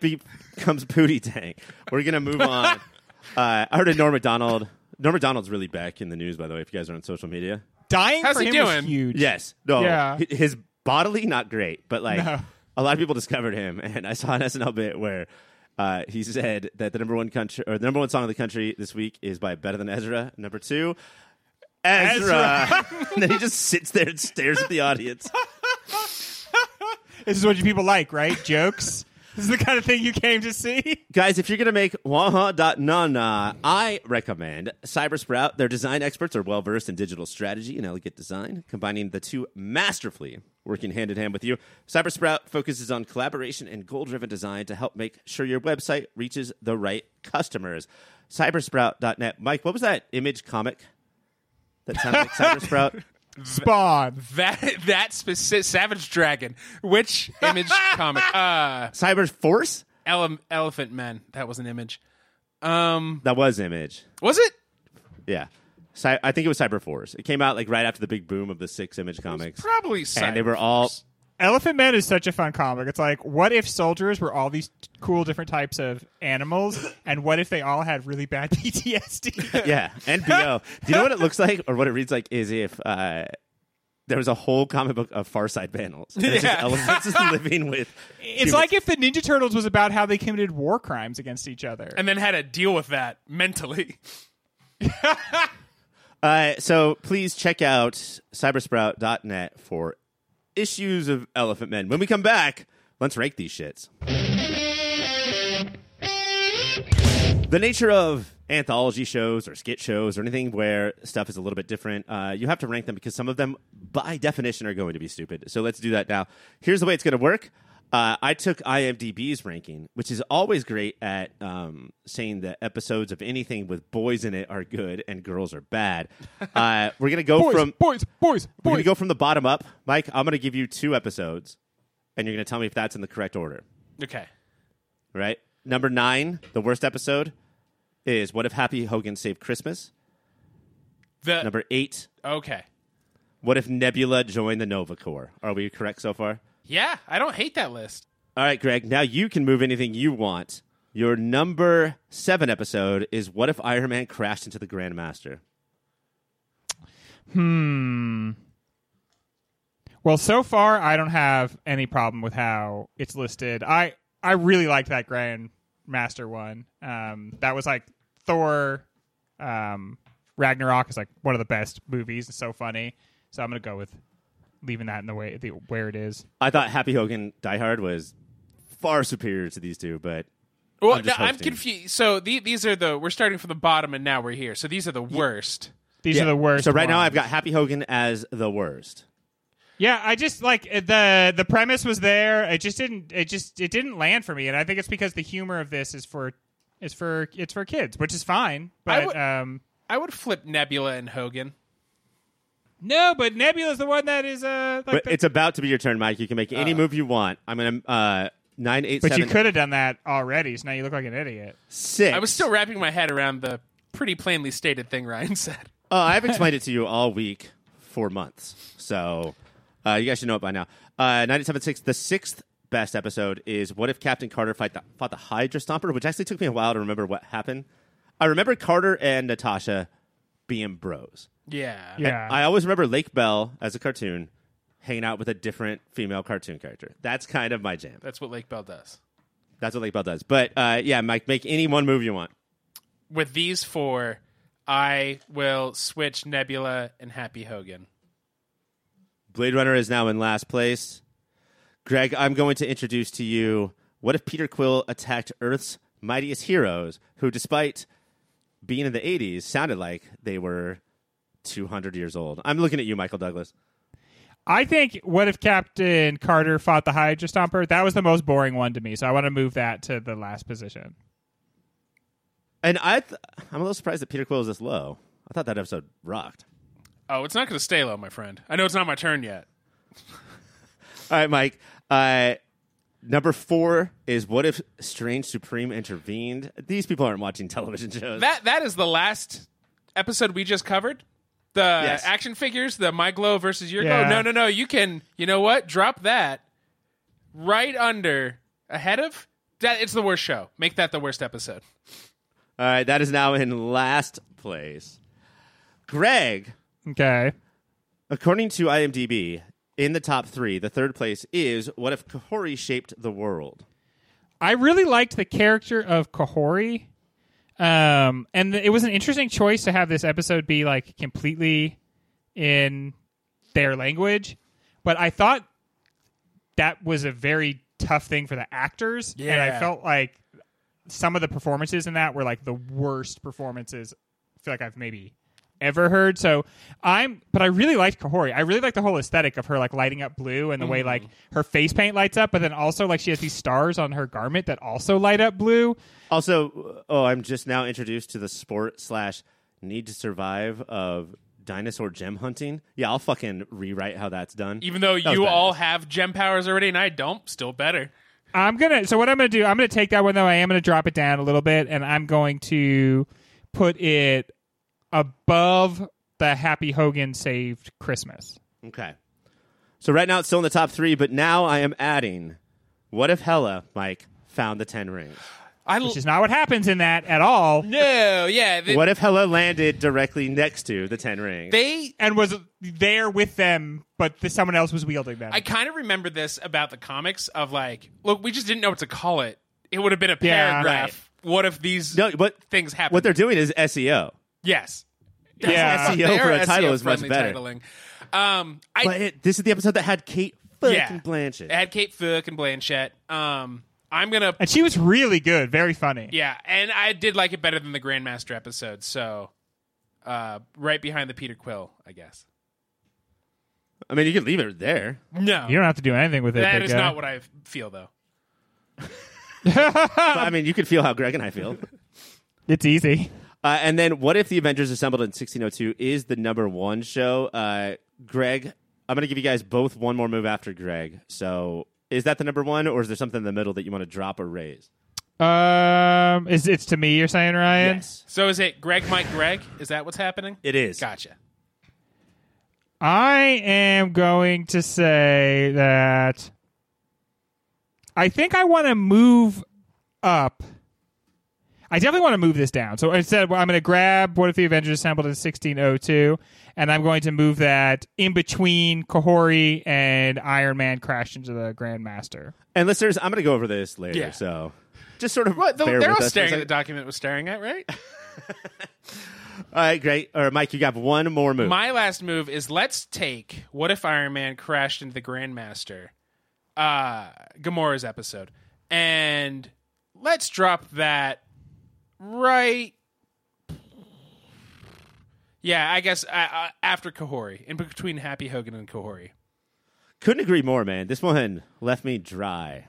becomes Pootie Tang, we're gonna move on. Uh, I heard of Norm Macdonald. Norm Macdonald's really back in the news, by the way. If you guys are on social media, Dying How's for he him was doing? huge. yes, no, Yeah. hi- his bodily not great, but like No. a lot of people discovered him, and I saw an SNL bit where. Uh, he said that the number one country or the number one song of the country this week is by Better Than Ezra. Number two, Ezra. and then he just sits there and stares at the audience. This is what you people like, right? Jokes. This is the kind of thing you came to see. Guys, if you're going to make waha.nana, I recommend Cybersprout. Their design experts are well versed in digital strategy and elegant design, combining the two masterfully, working hand in hand with you. Cybersprout focuses on collaboration and goal driven design to help make sure your website reaches the right customers. Cybersprout.net. Mike, what was that image comic that sounded like Cybersprout? Spawn. That that specific Savage Dragon. Which image comic? Uh, Cyber Force? Ele- Elephant Men. That was an image. Um, That was image. was it? Yeah. Cy- I think it was Cyber Force. It came out like right after the big boom of the six image comics. Probably. and they were all Cyberforce. Elephant Man is such a fun comic. It's like, what if soldiers were all these t- cool different types of animals, and what if they all had really bad PTSD? yeah, and Do you know what it looks like, or what it reads like? Is if uh, there was a whole comic book of Far Side panels. And It's just elephants living with. It's humans. like if the Ninja Turtles was about how they committed war crimes against each other. and then had to deal with that mentally. Uh, so please check out cybersprout.net for issues of Elephant Men. When we come back, let's rank these shits. The nature of anthology shows or skit shows or anything where stuff is a little bit different, uh, you have to rank them because some of them, by definition, are going to be stupid. So let's do that now. Here's the way it's going to work. Uh, I took IMDb's ranking, which is always great at um, saying that episodes of anything with boys in it are good and girls are bad. Uh, we're gonna go boys, from boys, boys, boys we're gonna go from the bottom up. Mike, I'm gonna give you two episodes, and you're gonna tell me if that's in the correct order. Okay. Right? Number nine, the worst episode, is "What if Happy Hogan saved Christmas?" The Number eight, okay. "What if Nebula joined the Nova Corps?" Are we correct so far? Yeah, I don't hate that list. All right, Greg. Now you can move anything you want. Your number seven episode is "What if Iron Man crashed into the Grandmaster?" Hmm. Well, so far I don't have any problem with how it's listed. I I really liked that Grandmaster one. Um, that was like Thor, um, Ragnarok is like one of the best movies. It's so funny. So I'm gonna go with leaving that in the way the, where it is. I thought Happy Hogan Die Hard was far superior to these two, but Well, I'm just no, I'm confused. So the, these are the we're starting from the bottom, and now we're here. So these are the worst. These Yeah. are the worst. So right now. I've got Happy Hogan as the worst. Yeah, I just like uh, the the premise was there. It just didn't. It just it didn't land for me, and I think it's because the humor of this is for is for it's for kids, which is fine. I But would- um, I would flip Nebula and Hogan. No, but Nebula's the one that is uh. Like But the- it's about to be your turn, Mike. You can make any move you want. I'm gonna uh nine eight but you could have done that already, so now you look like an idiot. six. I was still wrapping my head around the pretty plainly stated thing Ryan said. Oh, I've explained it to you all week for months. So uh, you guys should know it by now. Uh, 97.6, the sixth best episode is What If Captain Carter fight the, fought the Hydra Stomper, which actually took me a while to remember what happened. I remember Carter and Natasha being bros. Yeah. Yeah, I always remember Lake Bell as a cartoon hanging out with a different female cartoon character. That's kind of my jam. That's what Lake Bell does. That's what Lake Bell does. But uh, yeah, Mike, make any one move you want. With these four, I will switch Nebula and Happy Hogan. Blade Runner is now in last place. Greg, I'm going to introduce to you what if Peter Quill attacked Earth's mightiest heroes, who, despite being in the 80s, sounded like they were 200 years old. I'm looking at you, Michael Douglas. I think what if Captain Carter fought the Hydra Stomper? That was the most boring one to me, so I want to move that to the last position. And I th- I'm a little surprised that Peter Quill is this low. I thought that episode rocked. Oh, it's not going to stay low, my friend. I know it's not my turn yet. All right, Mike. Uh, number four is what if Strange Supreme intervened? These people aren't watching television shows. That that is the last episode we just covered. The Yes. action figures, the My Glow versus Your Glow. No, no, no. You can. You know what? Drop that right under ahead of that. It's the worst show. Make that the worst episode. All right, that is now in last place. Greg, Okay. according to IMDb, in the top three, the third place is What If Kahori Shaped the World? I really liked the character of Kahori. Um, and it was an interesting choice to have this episode be like completely in their language. But I thought that was a very tough thing for the actors. And I felt like some of the performances in that were like the worst performances I feel like I've maybe ever heard. So I'm, but I really liked Kahori. I really like the whole aesthetic of her like lighting up blue and the way like mm-hmm. her face paint lights up, but then also like she has these stars on her garment that also light up blue. Also, uh, oh, I'm just now introduced to the sport slash need to survive of dinosaur gem hunting. Yeah, I'll fucking rewrite how that's done. Even though That you all have gem powers already and I don't, still better. I'm gonna. So what I'm gonna do? I'm gonna take that one though. I am gonna drop it down a little bit, and I'm going to put it above the Happy Hogan saved Christmas. Okay. So right now it's still in the top three, but now I am adding What If Hela, Mike, found the Ten Rings? I which is not what happens in that at all. no, yeah. they- What if Hela landed directly next to the Ten Rings? they And was there with them, but the, someone else was wielding them. I kind of remember this about the comics of like, look, we just didn't know what to call it. It would have been a Yeah. paragraph. What if these no, what things happen? what they're doing is SEO. Yes, yeah. SEO for a title is much better. Titling. Um, I But it, this is the episode that had Cate fucking yeah, Blanchett. It had Cate Fook and Blanchett. Um, I'm gonna And she was really good, very funny. yeah, and I did like it better than the Grandmaster episode. So, uh, right behind the Peter Quill, I guess. I mean, you can leave it there. No, You don't have to do anything with it. That is guy. not what I feel though. But, I mean, you can feel how Greg and I feel. It's easy. Uh, and then, what if the Avengers Assembled in 1602 is the number one show? Uh, Greg, I'm going to give you guys both one more move after Greg. So, is that the number one, or is there something in the middle that you want to drop or raise? Um, is it's to me? You're saying, Ryan? Yes, So is it Greg, Mike, Greg? Is that what's happening? it is. Gotcha. I am going to say that I think I want to move up. I definitely want to move this down. So instead, I'm going to grab What If the Avengers Assembled in 1602, and I'm going to move that in between Kahori and Iron Man crashed into the Grandmaster. And listeners, I'm going to go over this later. Yeah. So, just sort of What? bear They're with all us staring at the document was staring at, right? All right, great. Or Mike, you got one more move. My last move is let's take what if Iron Man crashed into the Grandmaster, uh, Gamora's episode, and let's drop that right. Yeah, I guess uh, uh, after Kahori, in between Happy Hogan and Kahori. Couldn't agree more, man. This one left me dry.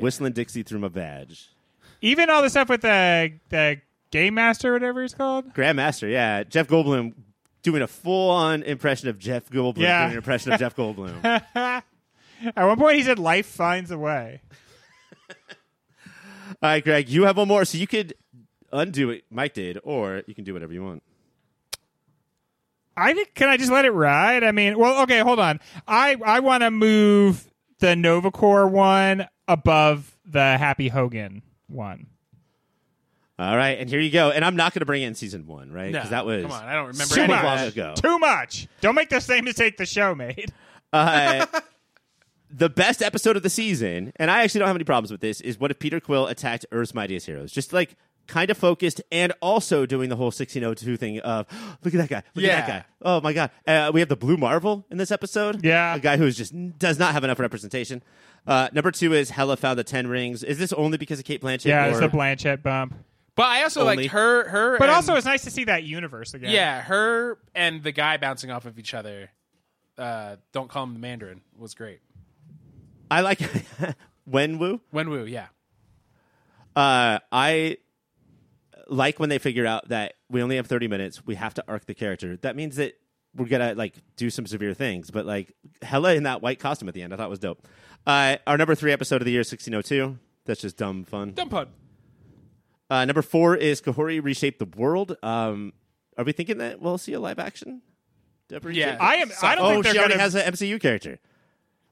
Whistling Dixie through my badge. Even all the stuff with the the Game Master, whatever he's called. Grandmaster, yeah. Jeff Goldblum doing a full on impression of Jeff Goldblum Yeah. doing an impression of Jeff Goldblum. At one point, he said, "Life finds a way." All right, Greg, you have one more, so you could undo it. Mike did, or you can do whatever you want. I think. Can I just let it ride? I mean, well, okay, hold on. I I want to move the Nova Corps one above the Happy Hogan one. All right, and here you go. And I'm not going to bring in season one, right? No, Because that was come on, I don't remember so any of ago. Too much. Don't make the same mistake the show made. Uh, the best episode of the season, and I actually don't have any problems with this, is what if Peter Quill attacked Earth's Mightiest Heroes? Just like kind of focused and also doing the whole 1602 thing of look at that guy, look Yeah. at that guy. Oh my god. Uh, we have the Blue Marvel in this episode. Yeah. A guy who just does not have enough representation. Uh, number two is Hela found the 10 rings. Is this only because of Cate Blanchett? Yeah, or- it's the Blanchett bump. But I also Only. liked her. Her, But and- also, it's nice to see that universe again. yeah, her and the guy bouncing off of each other. Uh, don't call him the Mandarin was great. I like Wenwu. Wenwu, yeah. Uh, I like when they figure out that we only have 30 minutes. We have to arc the character. That means that we're gonna like do some severe things. But like Hela in that white costume at the end, I thought was dope. Uh, our number three episode of the year, 1602. That's just dumb fun. Dumb pun. Uh, number four is Kahori reshape the world. Um, are we thinking that we'll see a live action? Devery Yeah. I am. I don't Oh, think she they're already gonna has an MCU character,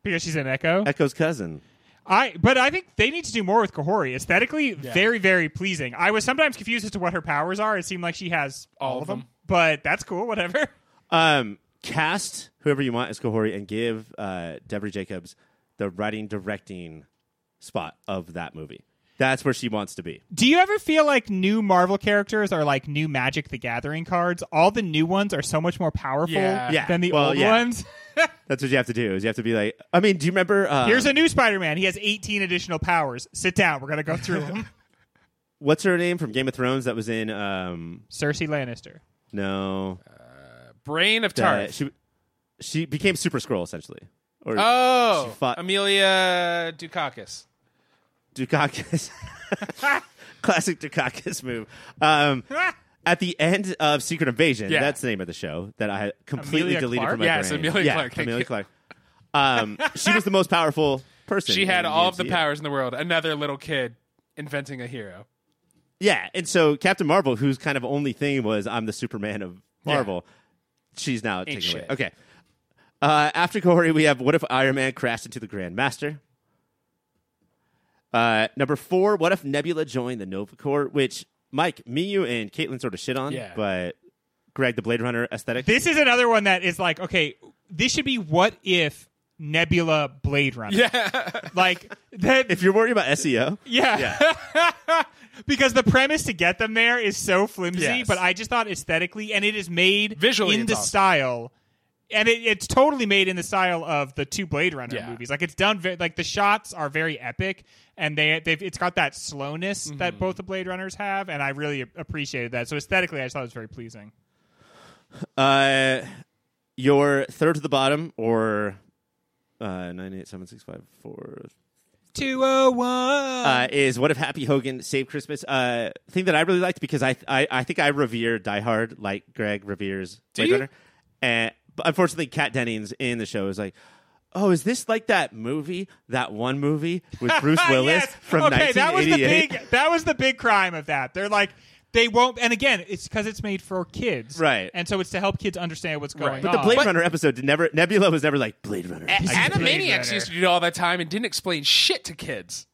because she's an Echo. Echo's cousin. I but I think they need to do more with Kahori. Aesthetically, very very pleasing. I was sometimes confused as to what her powers are. It seemed like she has all, All of of them. them. but that's cool. Whatever. Um, cast whoever you want as Kahori and give uh, Devery Jacobs the writing directing spot of that movie. That's where she wants to be. Do you ever feel like new Marvel characters are like new Magic the Gathering cards? All the new ones are so much more powerful Yeah. Yeah. than the Well, old yeah. ones. That's what you have to do. Is you have to be like. I mean, do you remember? Uh, Here's a new Spider-Man. He has 18 additional powers. Sit down. We're gonna go through them. what's her name from Game of Thrones that was in? Um, Cersei Lannister. no, Brienne of uh, Tarth. she she became Super Skrull essentially, or oh, she fought- Amelia Dukakis. Dukakis. Classic Dukakis move. Um, at the end of Secret Invasion, Yeah. that's the name of the show that I had completely Amelia deleted Clarke? from my Yes, brain. Amelia yeah, Clarke, Amelia. Clarke. Um, she was the most powerful person. She had all of the powers in the world. Another little kid inventing a hero. Yeah, and so Captain Marvel, whose kind of only thing was I'm the Superman of Marvel, she's now taking away. Okay. Uh, after Corey, we have what if Iron Man crashed into the Grand Master? Uh, number four, what if Nebula joined the Nova Corps? Which Mike, me, you, and Caitlin sort of shit on. Yeah. But Greg, the Blade Runner aesthetic. This is another one that is like, okay, this should be what if Nebula Blade Runner? Yeah. Like that. if you're worried about SEO, yeah. yeah. because the premise to get them there is so flimsy, Yes. but I just thought aesthetically, and it is made Visually, in the awesome. style. And it, it's totally made in the style of the two Blade Runner Yeah. movies. Like it's done, ve- like the shots are very epic, and they they've it's got that slowness Mm-hmm. that both the Blade Runners have, and I really appreciated that. So aesthetically, I just thought it was very pleasing. uh, your third to the bottom or uh, nine eight seven six five four Two oh one. uh, is what if Happy Hogan saved Christmas? Uh, thing that I really liked because I I, I think I revere Die Hard like Greg reveres Do Blade you? Runner, and unfortunately, Kat Dennings in the show is like. Oh, is this like that movie, that one movie with Bruce Willis Yes. from okay, that was the big that was the big crime of that. They're like they won't, and again, it's because it's made for kids, Right. And so it's to help kids understand what's going Right. on. But the Blade But- Runner episode did never Nebula was never like Blade Runner. A- Blade Animaniacs Runner. used to do all that time and didn't explain shit to kids.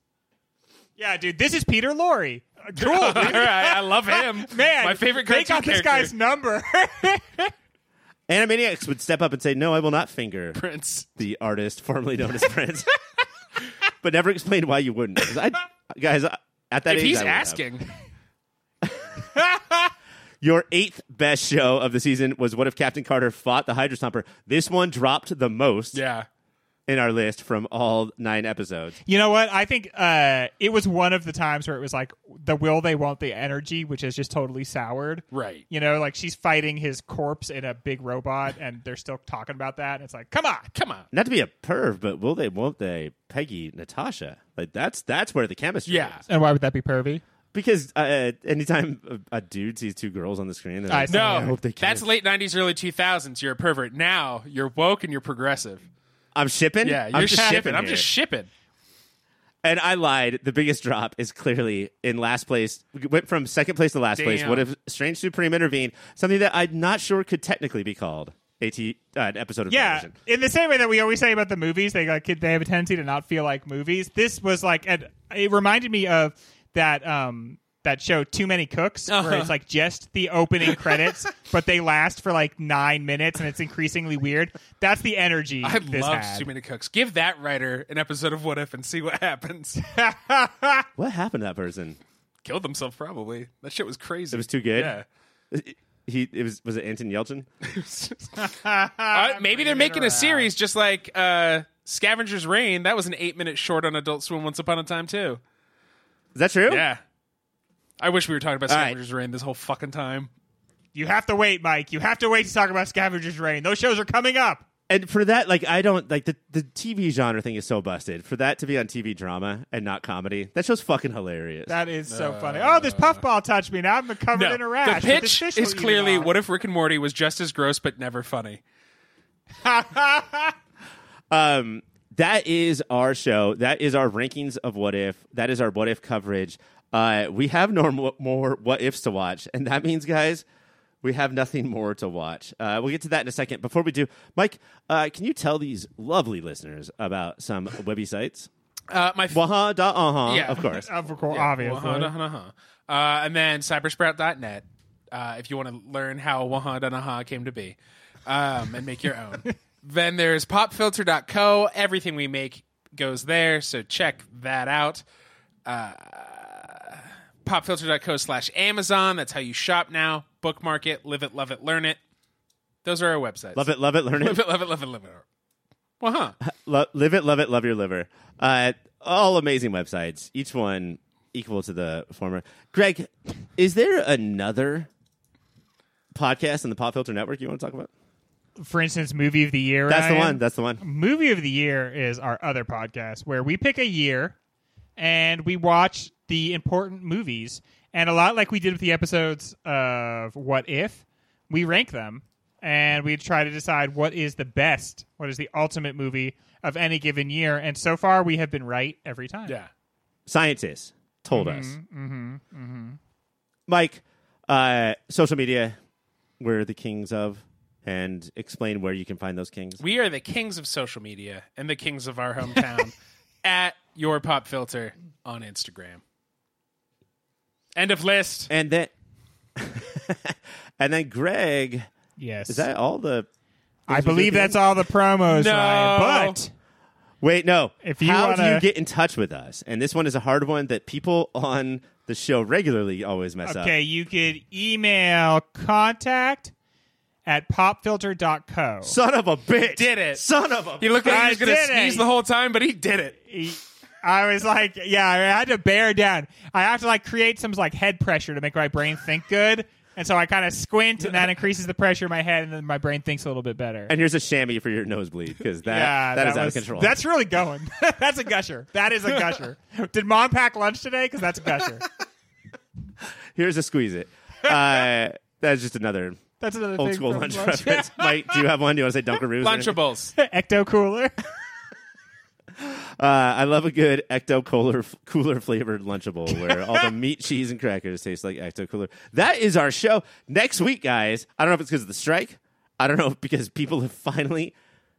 yeah, dude, this is Peter Lorre. Cool, All dude. I love him. man. my favorite They cartoon got this guy's number. Animaniacs would step up and say, "No, I will not finger Prince. the artist formerly known as Prince," but never explained why you wouldn't. 'Cause I, guys, I- at that If age, he's I would have. asking, your eighth best show of the season was "What if Captain Carter fought the Hydra Stomper?" This one dropped the most yeah, in our list from all nine episodes. you know what? I think uh, it was one of the times where it was like the will they won't they energy, which is just totally soured. right. You know, like she's fighting his corpse in a big robot, and they're still talking about that. And it's like, come on, Come on. Not to be a perv, but will they? Won't they? Peggy, Natasha, like that's that's where the chemistry. Yeah. is. And why would that be pervy? because uh, anytime a, a dude sees two girls on the screen, they're I like, see. No, I hope they can. that's late '90s, early 2000s. You're a pervert. Now you're woke and you're progressive. I'm shipping. Yeah, I'm you're shipping. I'm just shipping. And I lied. The biggest drop is clearly in last place. We went from second place to last place. Damn. What if Strange Supreme intervened? Something that I'm not sure could technically be called a t- uh, an episode of Yeah, television. in the same way that we always say about the movies, they like they have a tendency to not feel like movies. This was like, and it reminded me of that um that show Too Many Cooks, where Uh-huh. it's like just the opening credits, but they last for like nine minutes, and it's increasingly weird. That's the energy I this love had. Too Many Cooks. Give that writer an episode of What If and see what happens. What happened to that person? Killed himself probably. That shit was crazy. It was too good. Yeah. He it was was it Anton Yelchin? Uh, maybe they're making a series just like uh, Scavenger's Reign. That was an eight minute short on Adult Swim once upon a time too. Is that true? Yeah. I wish we were talking about All right. Scavenger's Reign this whole fucking time. You have to wait, Mike. You have to wait to talk about Scavenger's Reign. Those shows are coming up. And for that, like I don't like the the TV genre thing is so busted. For that to be on TV drama and not comedy, that show's fucking hilarious. That is so funny. Oh, this puffball touched me. Now I'm covered No, in a rash. the pitch fish is clearly what if Rick and Morty was just as gross but never funny. Um, that is our show. That is our rankings of what if. That is our what if coverage. Uh, we have no more what ifs to watch, and that means, guys, we have nothing more to watch. Uh, we'll get to that in a second. Before we do, Mike, uh, can you tell these lovely listeners about some webby sites? Uh, my f- Waha da uh Yeah. of course. Of course, Yeah, obviously. Waha Danaha. Uh, and then cybersprout.net uh, if you want to learn how Waha Danaha came to be um, and make your own. then there's popfilter.co. Everything we make goes there, so check that out. Uh, popfilter.co slash Amazon. That's how you shop now. Bookmark it, live it, love it, learn it. Those are our websites. Love it, love it, learn Live it. it, love it, love it, love it. Well, huh. Lo- live it, love it, love your liver. Uh, all amazing websites, each one equal to the former. Greg, is there another podcast in the Pop Filter Network you want to talk about? For instance, movie of the year. That's the one. That's the one. movie of the year is our other podcast where we pick a year and we watch the important movies and a lot like we did with the episodes of what if we rank them and we try to decide what is the best what is the ultimate movie of any given year and so far we have been right every time Yeah. Scientists told us. Mm-hmm, Mike, uh, social media, we're the kings of, and explain where you can find those kings. We are the kings of social media and the kings of our hometown at your pop filter on Instagram. End of list. And then, and then Greg, Yes. is that all the? I believe that's all the promos, No. Ryan. But Wait, no. If you How do wanna- you get in touch with us? And this one is a hard one that people on the show regularly always mess up. okay, you could email contact at popfilter.co. Son of a bitch. Did it. Son of a bitch. He looked like he was going to did it. sneeze the whole time, but he did it. He- I was like, yeah, I had to bear down. I have to like create some like head pressure to make my brain think good. And so I kind of squint, and that increases the pressure in my head, and then my brain thinks a little bit better. And here's a chamois for your nosebleed because that, yeah, that is out of control. That's really going. that's a gusher. That is a gusher. Did mom pack lunch today? Because that's a gusher. Here's a squeeze it. Uh, that's just another That's another old thing school from lunch lunch. reference. Mike, do you have one? Do you want to say Dunkaroos? or? Lunchables. Ecto cooler. Uh, I love a good Ecto Cooler cooler flavored Lunchable where all the meat, cheese, and crackers taste like Ecto Cooler. That is our show next week, guys. I don't know if it's because of the strike. I don't know if because people have finally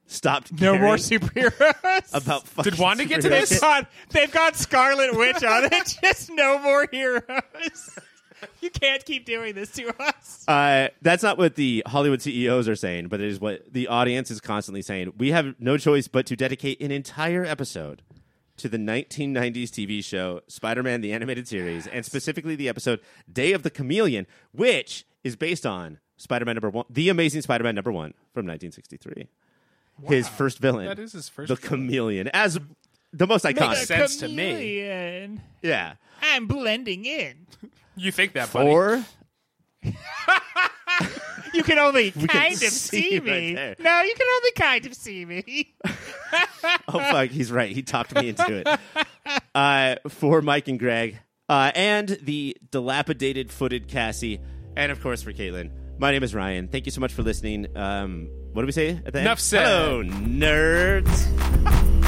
stopped. No more superheroes. about. fucking Did Wanda get to this? God, they've got Scarlet Witch on it. Just no more heroes. You can't keep doing this to us. Uh, that's not what the Hollywood CEOs are saying, but it is what the audience is constantly saying. We have no choice but to dedicate an entire episode to the 1990s TV show Spider Man the Animated Series, and specifically the episode Day of the Chameleon, which is based on Spider Man number one, The Amazing Spider Man number one from 1963. His first villain. That is his first The villain. Chameleon. As the most iconic. Makes sense to me. Yeah. I'm blending in. You think that, buddy? Or You can only can kind of see see right me. there. no, you can only kind of see me. oh fuck, he's right. He talked me into it. Uh, for Mike and Greg, uh, and the dilapidated footed Cassie, and of course for Caitlin. My name is Ryan. Thank you so much for listening. Um, what do we say at the end? Enough said. Hello, nerds.